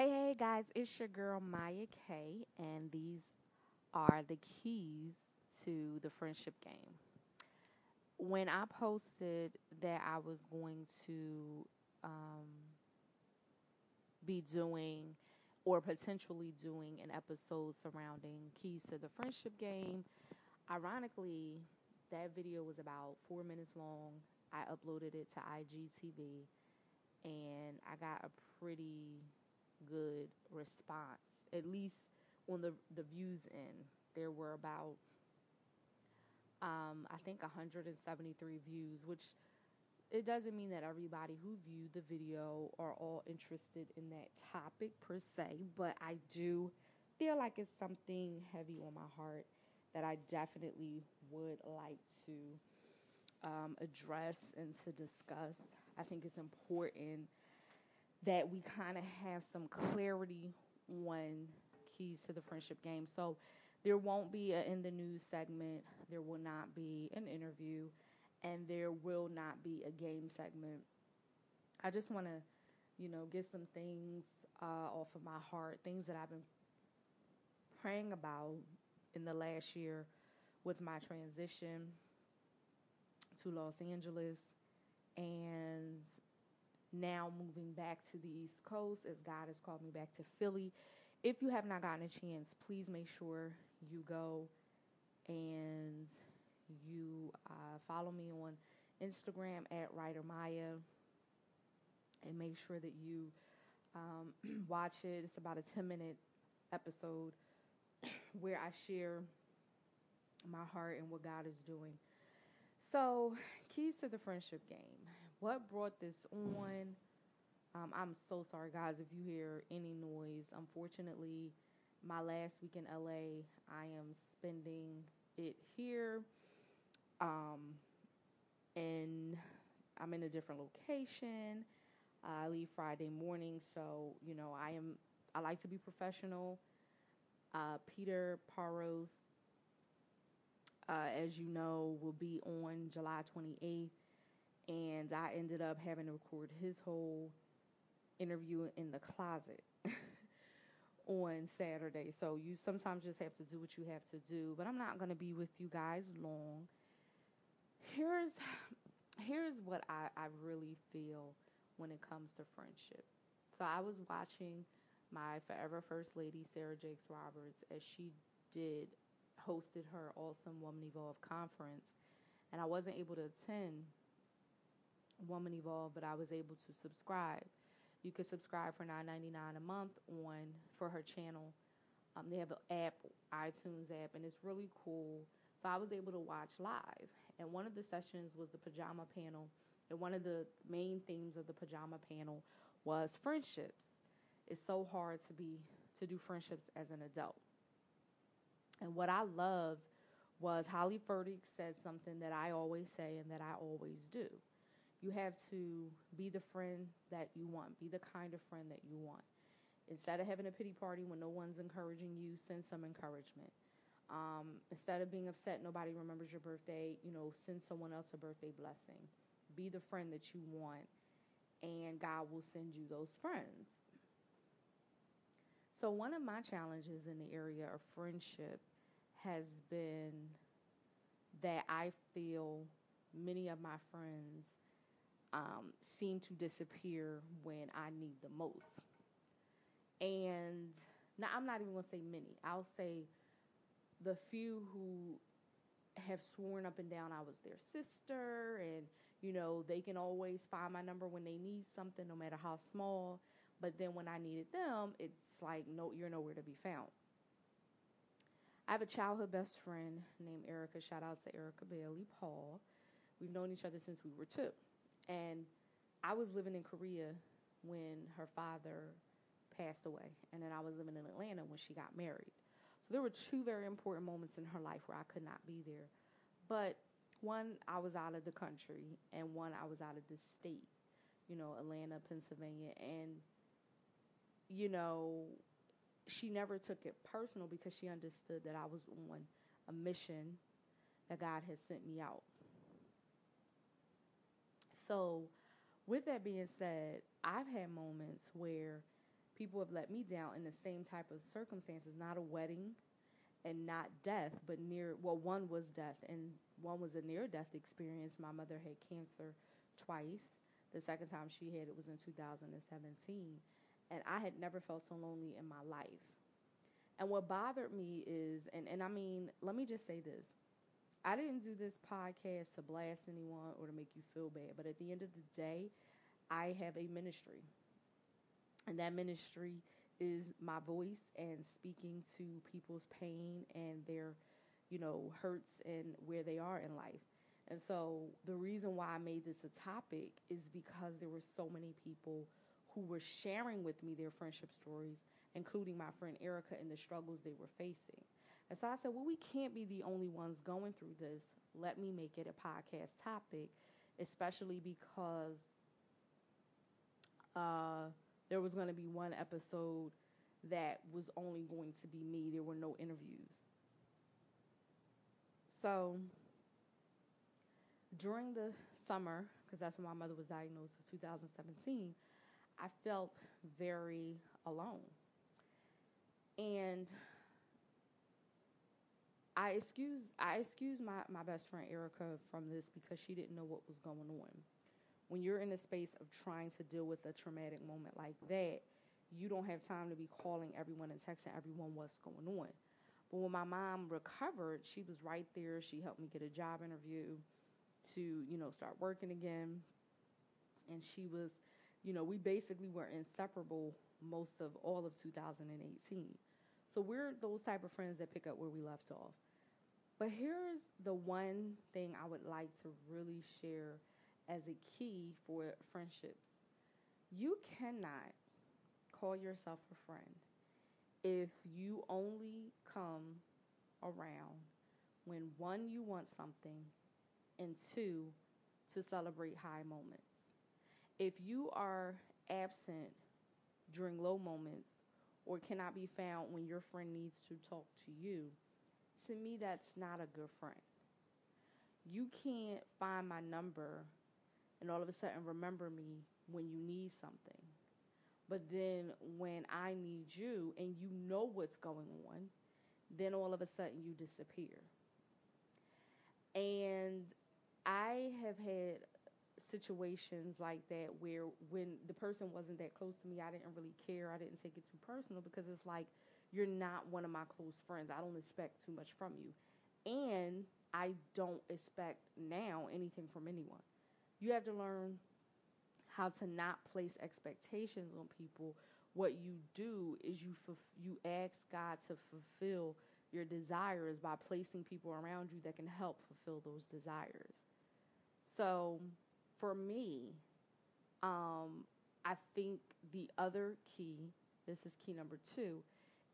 Hey, hey, guys, it's your girl Mya K, and these are the keys to the friendship game. When I posted that I was going to um, be doing or potentially doing an episode surrounding keys to the friendship game, ironically, that video was about four minutes long. I uploaded it to IGTV, and I got a pretty good response, at least on the the views end. There were about um, I think 173 views, which it doesn't mean that everybody who viewed the video are all interested in that topic per se, but I do feel like it's something heavy on my heart that I definitely would like to um, address and to discuss. I think it's important that we kind of have some clarity on keys to the friendship game. So there won't be a in the news segment, there will not be an interview, and there will not be a game segment. I just want to, you know, get some things uh, off of my heart, things that I've been praying about in the last year with my transition to Los Angeles and now moving back to the East Coast as God has called me back to Philly. If you have not gotten a chance, please make sure you go and you uh, follow me on Instagram at Writer Mya and make sure that you um, watch it. It's about a 10 minute episode where I share my heart and what God is doing. So, keys to the friendship game what brought this on. Um, I'm so sorry, guys, if you hear any noise. Unfortunately, my last week in LA, I am spending it here. Um, and I'm in a different location. I leave Friday morning, so you know I am. I like to be professional. Uh, Peter Parros, uh, as you know, will be on July 28th and I ended up having to record his whole interview in the closet on Saturday. So you sometimes just have to do what you have to do, but I'm not going to be with you guys long. Here's here's what I, I really feel when it comes to friendship. So I was watching my forever first lady Sarah Jakes Roberts as she did hosted her Awesome Woman Evolve conference and I wasn't able to attend Woman Evolve, but I was able to subscribe. You could subscribe for nine ninety nine a month on for her channel. Um, they have an app, iTunes app, and it's really cool. So I was able to watch live, and one of the sessions was the pajama panel, and one of the main themes of the pajama panel was friendships. It's so hard to be to do friendships as an adult. And what I loved was Holly Furtick said something that I always say and that I always do you have to be the friend that you want, be the kind of friend that you want. Instead of having a pity party when no one's encouraging you, send some encouragement. Um, instead of being upset, nobody remembers your birthday, you know, send someone else a birthday blessing. Be the friend that you want, and God will send you those friends. So, one of my challenges in the area of friendship has been that I feel many of my friends um, seem to disappear when I need the most. And now I'm not even going to say many. I'll say the few who have sworn up and down I was their sister and you know they can always find my number when they need something no matter how small but then when I needed them it's like no you're nowhere to be found. I have a childhood best friend named Erica. Shout out to Erica Bailey Paul. We've known each other since we were two. And I was living in Korea when her father passed away. And then I was living in Atlanta when she got married. So there were two very important moments in her life where I could not be there. But one, I was out of the country, and one, I was out of the state, you know, Atlanta, Pennsylvania. And, you know, she never took it personal because she understood that I was on a mission that God had sent me out. So, with that being said, I've had moments where people have let me down in the same type of circumstances, not a wedding and not death, but near, well, one was death and one was a near death experience. My mother had cancer twice. The second time she had it was in 2017. And I had never felt so lonely in my life. And what bothered me is, and, and I mean, let me just say this. I didn't do this podcast to blast anyone or to make you feel bad, but at the end of the day, I have a ministry. And that ministry is my voice and speaking to people's pain and their, you know, hurts and where they are in life. And so the reason why I made this a topic is because there were so many people who were sharing with me their friendship stories, including my friend Erica and the struggles they were facing. And so I said, well, we can't be the only ones going through this. Let me make it a podcast topic, especially because uh, there was going to be one episode that was only going to be me. There were no interviews. So during the summer, because that's when my mother was diagnosed in 2017, I felt very alone. And I excuse I excuse my, my best friend Erica from this because she didn't know what was going on. When you're in the space of trying to deal with a traumatic moment like that, you don't have time to be calling everyone and texting everyone what's going on. But when my mom recovered, she was right there. She helped me get a job interview to, you know, start working again. And she was, you know, we basically were inseparable most of all of 2018. So we're those type of friends that pick up where we left off. But here's the one thing I would like to really share as a key for friendships. You cannot call yourself a friend if you only come around when one, you want something, and two, to celebrate high moments. If you are absent during low moments or cannot be found when your friend needs to talk to you, to me, that's not a good friend. You can't find my number and all of a sudden remember me when you need something. But then when I need you and you know what's going on, then all of a sudden you disappear. And I have had situations like that where when the person wasn't that close to me, I didn't really care. I didn't take it too personal because it's like you're not one of my close friends. I don't expect too much from you. And I don't expect now anything from anyone. You have to learn how to not place expectations on people. What you do is you you ask God to fulfill your desires by placing people around you that can help fulfill those desires. So, for me, um, I think the other key, this is key number two,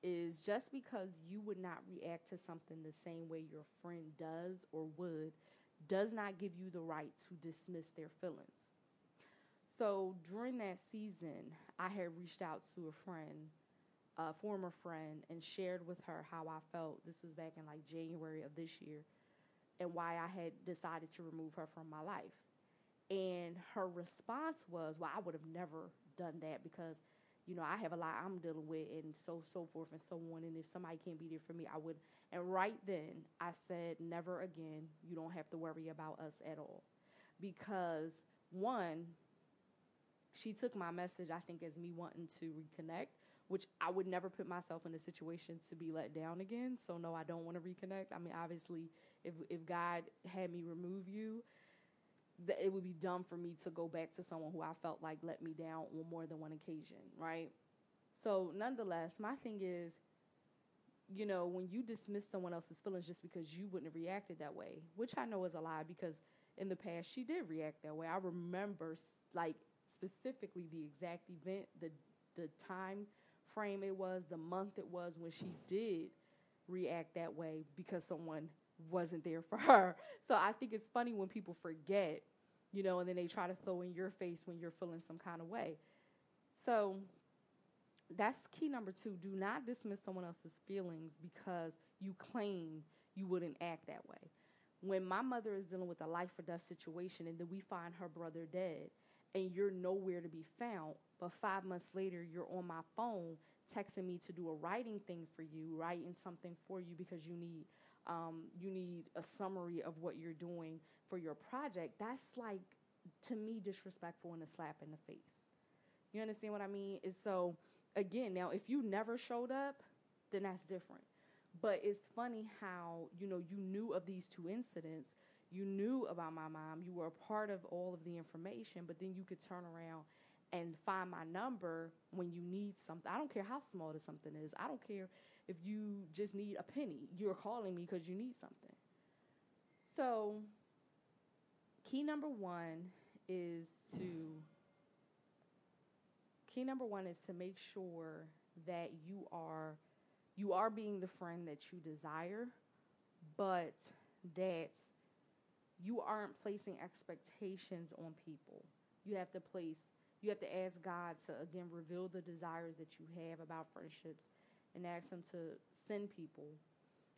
is just because you would not react to something the same way your friend does or would, does not give you the right to dismiss their feelings. So during that season, I had reached out to a friend, a former friend, and shared with her how I felt. This was back in like January of this year, and why I had decided to remove her from my life. And her response was, Well, I would have never done that because, you know, I have a lot I'm dealing with and so so forth and so on. And if somebody can't be there for me, I would and right then I said, Never again, you don't have to worry about us at all. Because one, she took my message, I think, as me wanting to reconnect, which I would never put myself in a situation to be let down again. So no, I don't want to reconnect. I mean, obviously, if if God had me remove you, that it would be dumb for me to go back to someone who I felt like let me down on more than one occasion, right? So nonetheless, my thing is, you know, when you dismiss someone else's feelings just because you wouldn't have reacted that way, which I know is a lie because in the past she did react that way. I remember like specifically the exact event, the the time frame it was, the month it was when she did react that way because someone wasn't there for her. So I think it's funny when people forget, you know, and then they try to throw in your face when you're feeling some kind of way. So that's key number two. Do not dismiss someone else's feelings because you claim you wouldn't act that way. When my mother is dealing with a life or death situation and then we find her brother dead, and you're nowhere to be found. But five months later, you're on my phone texting me to do a writing thing for you, writing something for you because you need um, you need a summary of what you're doing for your project. That's like to me disrespectful and a slap in the face. You understand what I mean? Is so again now if you never showed up, then that's different. But it's funny how you know you knew of these two incidents. You knew about my mom. You were a part of all of the information, but then you could turn around and find my number when you need something. I don't care how small the something is. I don't care if you just need a penny. You're calling me because you need something. So, key number one is to key number one is to make sure that you are you are being the friend that you desire, but that you aren't placing expectations on people. You have to place you have to ask God to again reveal the desires that you have about friendships and ask him to send people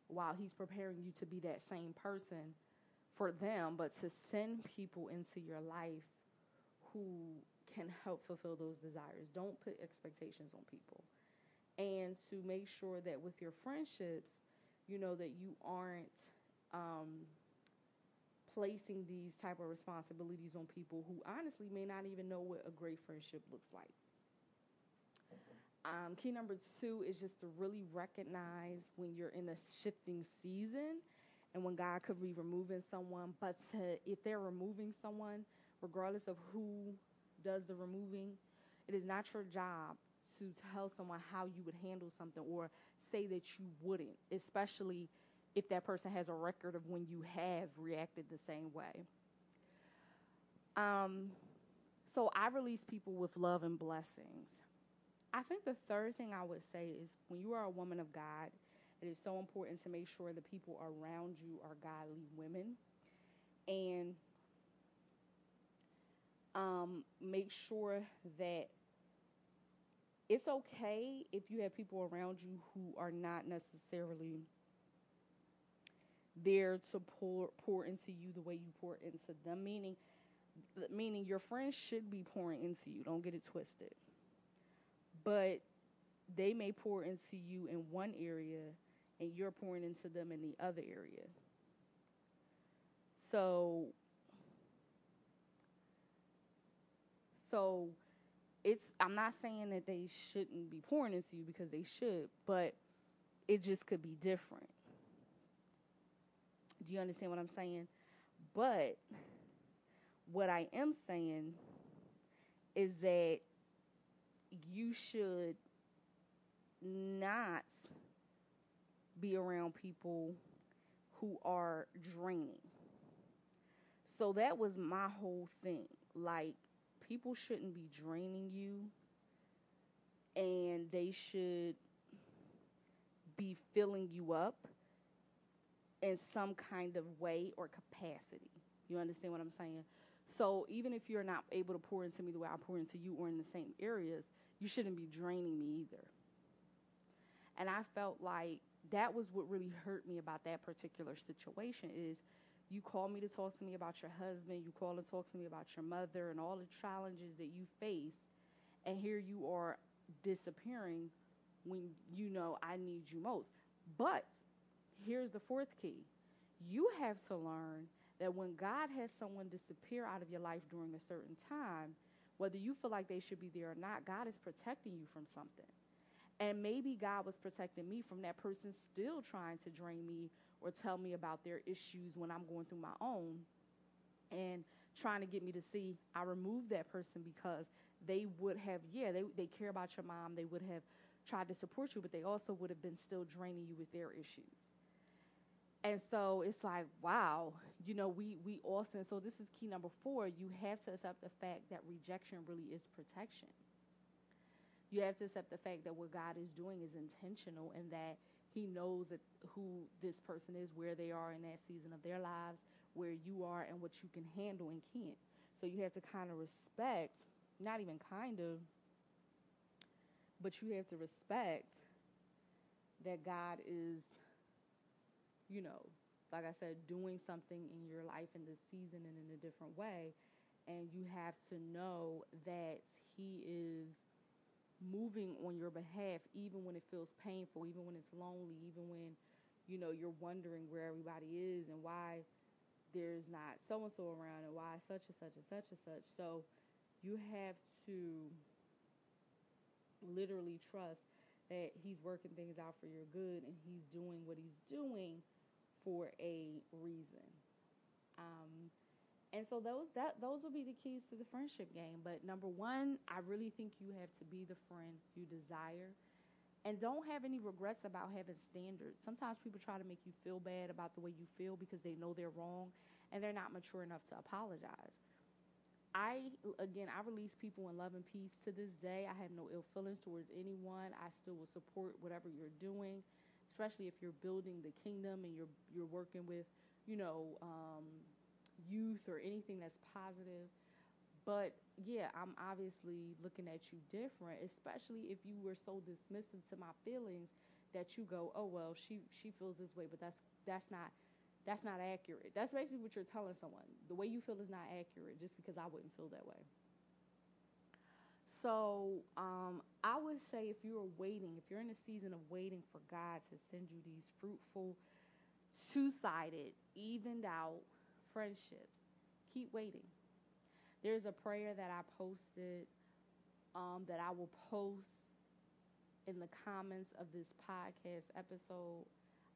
while he's preparing you to be that same person for them, but to send people into your life who can help fulfill those desires. Don't put expectations on people. And to make sure that with your friendships, you know, that you aren't um, placing these type of responsibilities on people who honestly may not even know what a great friendship looks like. Um, key number two is just to really recognize when you're in a shifting season and when God could be removing someone, but to, if they're removing someone, regardless of who does the removing, it is not your job to tell someone how you would handle something or say that you wouldn't, especially if that person has a record of when you have reacted the same way. Um, so I release people with love and blessings. I think the third thing I would say is when you are a woman of God, it is so important to make sure the people around you are godly women. And um, make sure that it's okay if you have people around you who are not necessarily there to pour pour into you the way you pour into them meaning meaning your friends should be pouring into you. Don't get it twisted but they may pour into you in one area and you're pouring into them in the other area. So so it's I'm not saying that they shouldn't be pouring into you because they should, but it just could be different. Do you understand what I'm saying? But what I am saying is that you should not be around people who are draining. So that was my whole thing. Like, people shouldn't be draining you, and they should be filling you up in some kind of way or capacity. You understand what I'm saying? So even if you're not able to pour into me the way I pour into you or in the same areas, you shouldn't be draining me either. And I felt like that was what really hurt me about that particular situation is you call me to talk to me about your husband, you call and talk to me about your mother and all the challenges that you face, and here you are disappearing when you know I need you most. But here's the fourth key. You have to learn that when God has someone disappear out of your life during a certain time, whether you feel like they should be there or not, God is protecting you from something. And maybe God was protecting me from that person still trying to drain me or tell me about their issues when I'm going through my own and trying to get me to see I removed that person because they would have, yeah, they, they care about your mom. They would have tried to support you, but they also would have been still draining you with their issues. And so it's like, wow, you know, we we also so this is key number four. You have to accept the fact that rejection really is protection. You have to accept the fact that what God is doing is intentional and that He knows that who this person is, where they are in that season of their lives, where you are, and what you can handle and can't. So you have to kind of respect, not even kind of, but you have to respect that God is you know, like I said, doing something in your life in this season and in a different way. and you have to know that He is moving on your behalf, even when it feels painful, even when it's lonely, even when you know you're wondering where everybody is and why there's not so and so around and why such and such and such and such. So you have to literally trust that he's working things out for your good and he's doing what he's doing for a reason. Um, and so those that those will be the keys to the friendship game. But number one, I really think you have to be the friend you desire. And don't have any regrets about having standards. Sometimes people try to make you feel bad about the way you feel because they know they're wrong and they're not mature enough to apologize. I again I release people in love and peace to this day. I have no ill feelings towards anyone. I still will support whatever you're doing, especially if you're building the kingdom and you're you're working with, you know, um, youth or anything that's positive. But yeah, I'm obviously looking at you different, especially if you were so dismissive to my feelings that you go, "Oh well, she she feels this way," but that's that's not that's not accurate. That's basically what you're telling someone. The way you feel is not accurate just because I wouldn't feel that way. So um, I would say if you're waiting, if you're in a season of waiting for God to send you these fruitful, two sided, evened out friendships, keep waiting. There's a prayer that I posted um, that I will post in the comments of this podcast episode.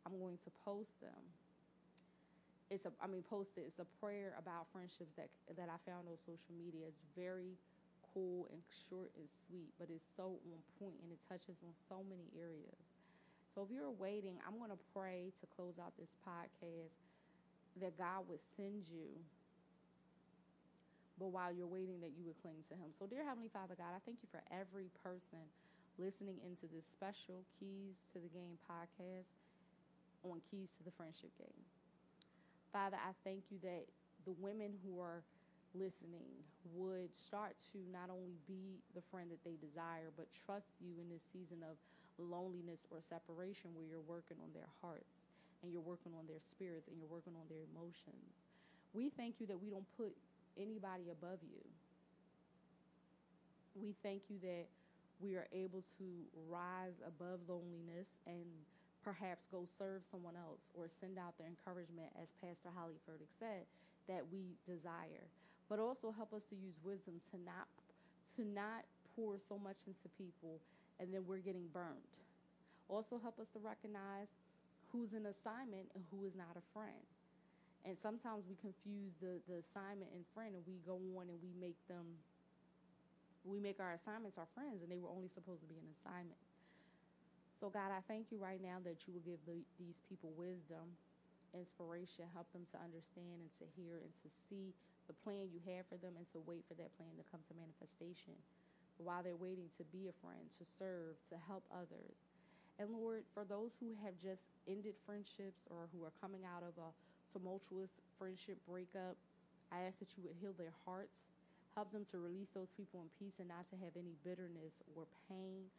I'm going to post them it's a I mean posted it's a prayer about friendships that that I found on social media. It's very cool and short and sweet, but it's so on point and it touches on so many areas. So if you're waiting, I'm going to pray to close out this podcast that God would send you but while you're waiting that you would cling to him. So dear heavenly Father God, I thank you for every person listening into this special Keys to the Game podcast on Keys to the Friendship Game. Father, I thank you that the women who are listening would start to not only be the friend that they desire, but trust you in this season of loneliness or separation where you're working on their hearts and you're working on their spirits and you're working on their emotions. We thank you that we don't put anybody above you. We thank you that we are able to rise above loneliness and perhaps go serve someone else or send out the encouragement, as Pastor Holly Furtick said, that we desire. But also help us to use wisdom to not to not pour so much into people and then we're getting burned. Also help us to recognize who's an assignment and who is not a friend. And sometimes we confuse the, the assignment and friend and we go on and we make them we make our assignments our friends and they were only supposed to be an assignment. So, God, I thank you right now that you will give the, these people wisdom, inspiration, help them to understand and to hear and to see the plan you have for them and to wait for that plan to come to manifestation. While they're waiting to be a friend, to serve, to help others. And Lord, for those who have just ended friendships or who are coming out of a tumultuous friendship breakup, I ask that you would heal their hearts, help them to release those people in peace and not to have any bitterness or pain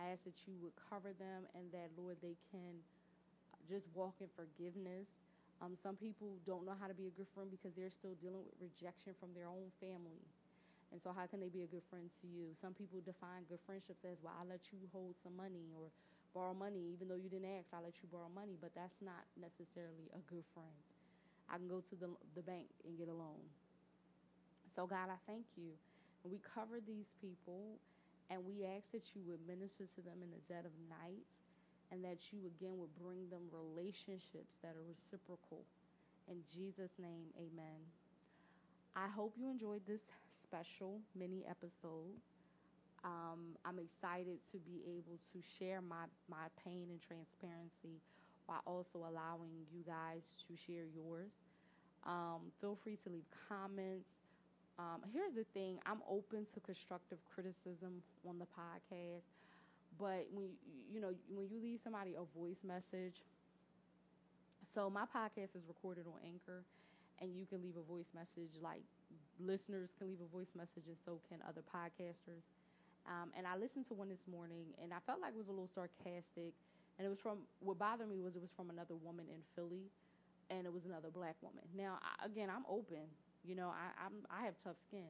I ask that you would cover them and that, Lord, they can just walk in forgiveness. Um, some people don't know how to be a good friend because they're still dealing with rejection from their own family. And so, how can they be a good friend to you? Some people define good friendships as, well, I'll let you hold some money or borrow money, even though you didn't ask, I'll let you borrow money. But that's not necessarily a good friend. I can go to the, the bank and get a loan. So, God, I thank you. And we cover these people and we ask that you would minister to them in the dead of night and that you again would bring them relationships that are reciprocal. In Jesus' name, amen. I hope you enjoyed this special mini episode. Um, I'm excited to be able to share my, my pain and transparency while also allowing you guys to share yours. Um, feel free to leave comments, um, here's the thing I'm open to constructive criticism on the podcast, but when you know when you leave somebody a voice message, so my podcast is recorded on Anchor, and you can leave a voice message like listeners can leave a voice message, and so can other podcasters. Um, and I listened to one this morning, and I felt like it was a little sarcastic. And it was from what bothered me was it was from another woman in Philly, and it was another black woman. Now, I, again, I'm open You know, I, I'm I have tough skin.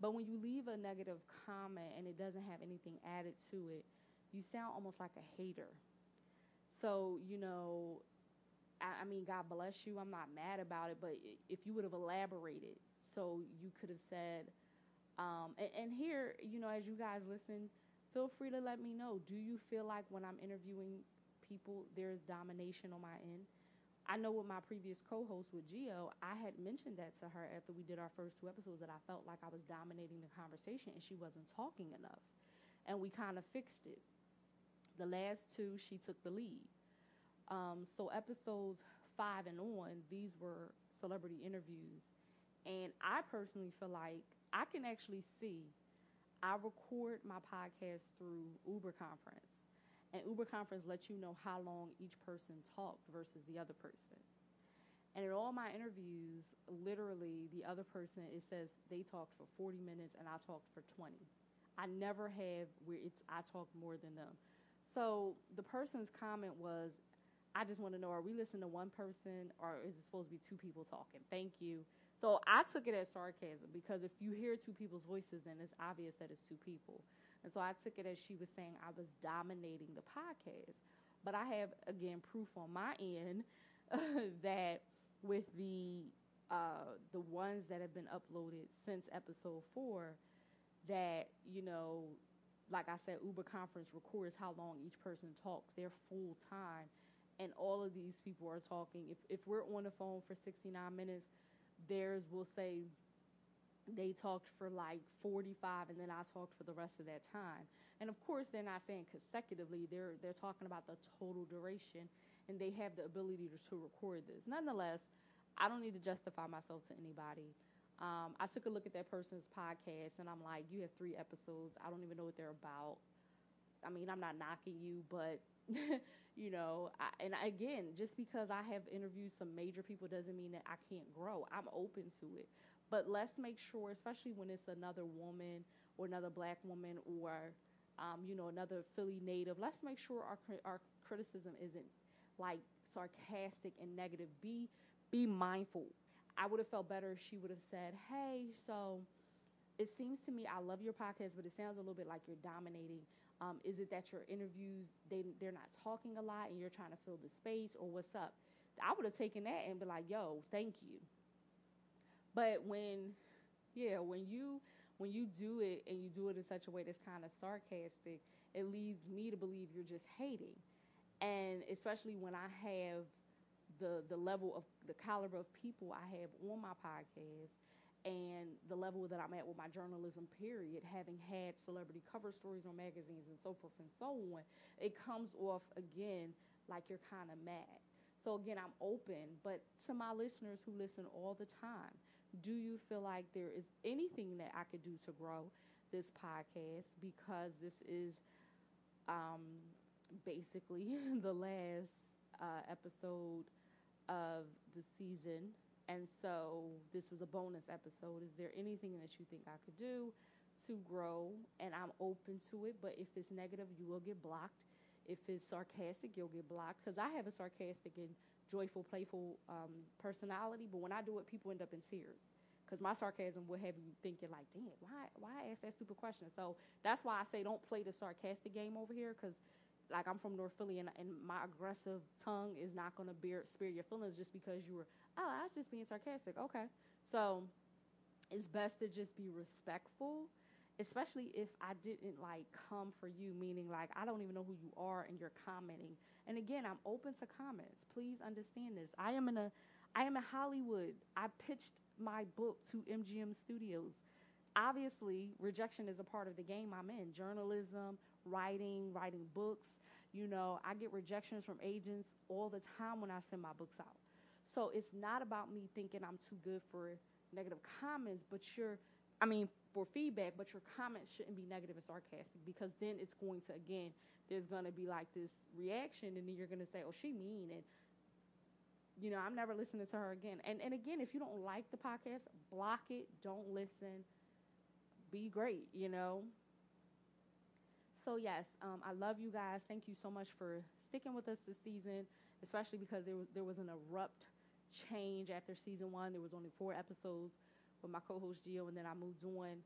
But when you leave a negative comment and it doesn't have anything added to it, you sound almost like a hater. So, you know, I, I mean, God bless you. I'm not mad about it, but if you would have elaborated, so you could have said, um, and, and here, you know, as you guys listen, feel free to let me know. Do you feel like when I'm interviewing people, there's domination on my end? I know with my previous co-host with Geo, I had mentioned that to her after we did our first two episodes that I felt like I was dominating the conversation and she wasn't talking enough. And we kind of fixed it. The last two, she took the lead. Um, so episodes five and on, these were celebrity interviews. And I personally feel like I can actually see I record my podcast through Uber conference. And Uber Conference lets you know how long each person talked versus the other person. And in all my interviews, literally the other person, it says they talked for 40 minutes and I talked for 20. I never have where it's I talked more than them. So the person's comment was, I just want to know, are we listening to one person or is it supposed to be two people talking? Thank you. So I took it as sarcasm because if you hear two people's voices, then it's obvious that it's two people. And so I took it as she was saying I was dominating the podcast. But I have, again, proof on my end that with the uh, the ones that have been uploaded since episode four, that, you know, like I said, Uber Conference records how long each person talks. They're full time. And all of these people are talking. If, if we're on the phone for 69 minutes, theirs will say they talked for like 45 and then I talked for the rest of that time. And of course, they're not saying consecutively. They're they're talking about the total duration and they have the ability to, to record this. Nonetheless, I don't need to justify myself to anybody. Um, I took a look at that person's podcast and I'm like, you have three episodes. I don't even know what they're about. I mean, I'm not knocking you, but you know, I, and again, just because I have interviewed some major people doesn't mean that I can't grow. I'm open to it. But let's make sure, especially when it's another woman or another black woman or, um, you know, another Philly native, let's make sure our, our criticism isn't like sarcastic and negative. Be, be mindful. I would have felt better if she would have said, hey, so it seems to me, I love your podcast, but it sounds a little bit like you're dominating. Um, is it that your interviews they they're not talking a lot and you're trying to fill the space, or what's up? I would have taken that and be like, "Yo, thank you." But when, yeah, when you when you do it and you do it in such a way that's kind of sarcastic, it leads me to believe you're just hating. And especially when I have the the level of the caliber of people I have on my podcast and the level that I'm at with my journalism period, having had celebrity cover stories on magazines and so forth and so on, it comes off again like you're kind of mad. So again, I'm open, but to my listeners who listen all the time, do you feel like there is anything that I could do to grow this podcast? Because this is um, basically the last uh, episode of the season. And so this was a bonus episode. Is there anything that you think I could do to grow? And I'm open to it. But if it's negative, you will get blocked. If it's sarcastic, you'll get blocked. Because I have a sarcastic and joyful, playful um, personality, but when I do it, people end up in tears. Because my sarcasm will have you thinking like, damn, why, why ask that stupid question? So that's why I say don't play the sarcastic game over here. Because like I'm from North Philly, and, and my aggressive tongue is not going to bear spare your feelings just because you were, oh, I was just being sarcastic. Okay, so it's best to just be respectful especially if I didn't like come for you, meaning like I don't even know who you are and you're commenting. And again, I'm open to comments. Please understand this. I am in a I am in Hollywood. I pitched my book to MGM Studios. Obviously, rejection is a part of the game I'm in. Journalism, writing, writing books. You know, I get rejections from agents all the time when I send my books out. So it's not about me thinking I'm too good for negative comments, but you're I mean, for feedback, but your comments shouldn't be negative and sarcastic because then it's going to again, there's gonna be like this reaction, and then you're gonna say, "Oh, she mean," and you know, I'm never listening to her again. And and again, if you don't like the podcast, block it. Don't listen. Be great, you know. So yes, um, I love you guys. Thank you so much for sticking with us this season, especially because there was there was an abrupt change after season one. There was only four episodes with my co-host Gio, and then I moved on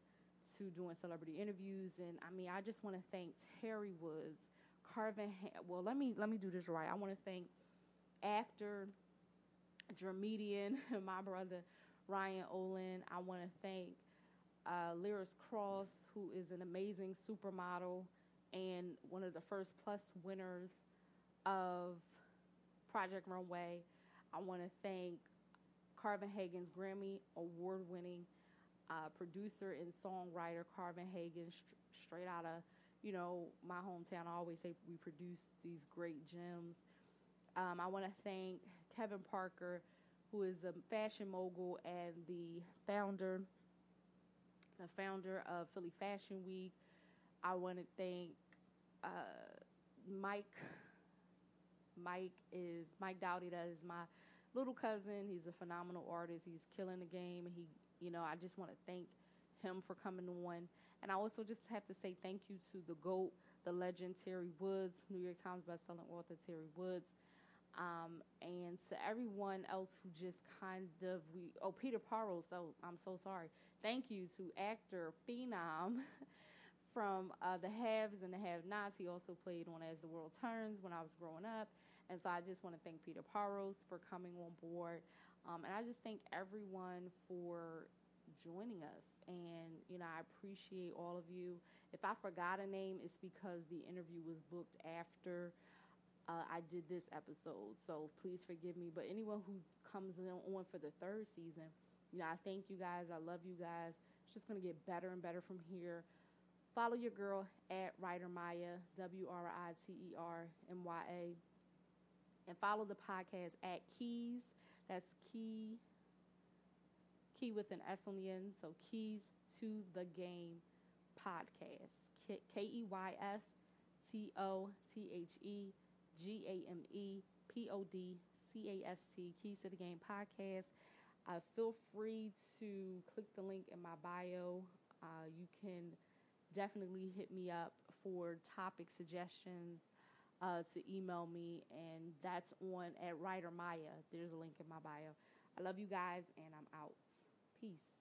to doing celebrity interviews. And I mean, I just want to thank Teri Woods, Carvin. Ha- well, let me let me do this right. I want to thank actor, dramedian, my brother Ryan Olin. I want to thank uh, Lyris Cross, who is an amazing supermodel and one of the first plus winners of Project Runway. I want to thank Carvin Haggins Grammy award winning uh, producer and songwriter Carvin Haggins, st- straight out of you know my hometown. I always say we produce these great gems. Um, I want to thank Kevin Parker, who is a fashion mogul and the founder, the founder of Philly Fashion Week. I want to thank uh, Mike. Mike is Mike Dowdy. That is my little cousin. He's a phenomenal artist. He's killing the game. He, you know, I just want to thank him for coming on. And I also just have to say thank you to the GOAT, the legend Teri Woods, New York Times bestselling author Teri Woods. Um, and to everyone else who just kind of we oh Peter Parro, so I'm so sorry. Thank you to actor Phenom from uh, the Haves and the Have-Nots. He also played on As the World Turns when I was growing up. And so I just want to thank Peter Parros for coming on board. Um, and I just thank everyone for joining us. And, you know, I appreciate all of you. If I forgot a name, it's because the interview was booked after uh, I did this episode. So please forgive me. But anyone who comes on for the third season, you know, I thank you guys. I love you guys. It's just going to get better and better from here. Follow your girl at Writer Mya, W R I T E R M Y A. And follow the podcast at Keys. That's Key. Key with an S on the end. So Keys to the Game podcast. K E Y S T O T H E G A M E P O D C A S T Keys to the Game podcast. Uh, feel free to click the link in my bio. Uh, you can definitely hit me up for topic suggestions uh, to email me, and that's on at Writer Mya. There's a link in my bio. I love you guys, and I'm out. Peace.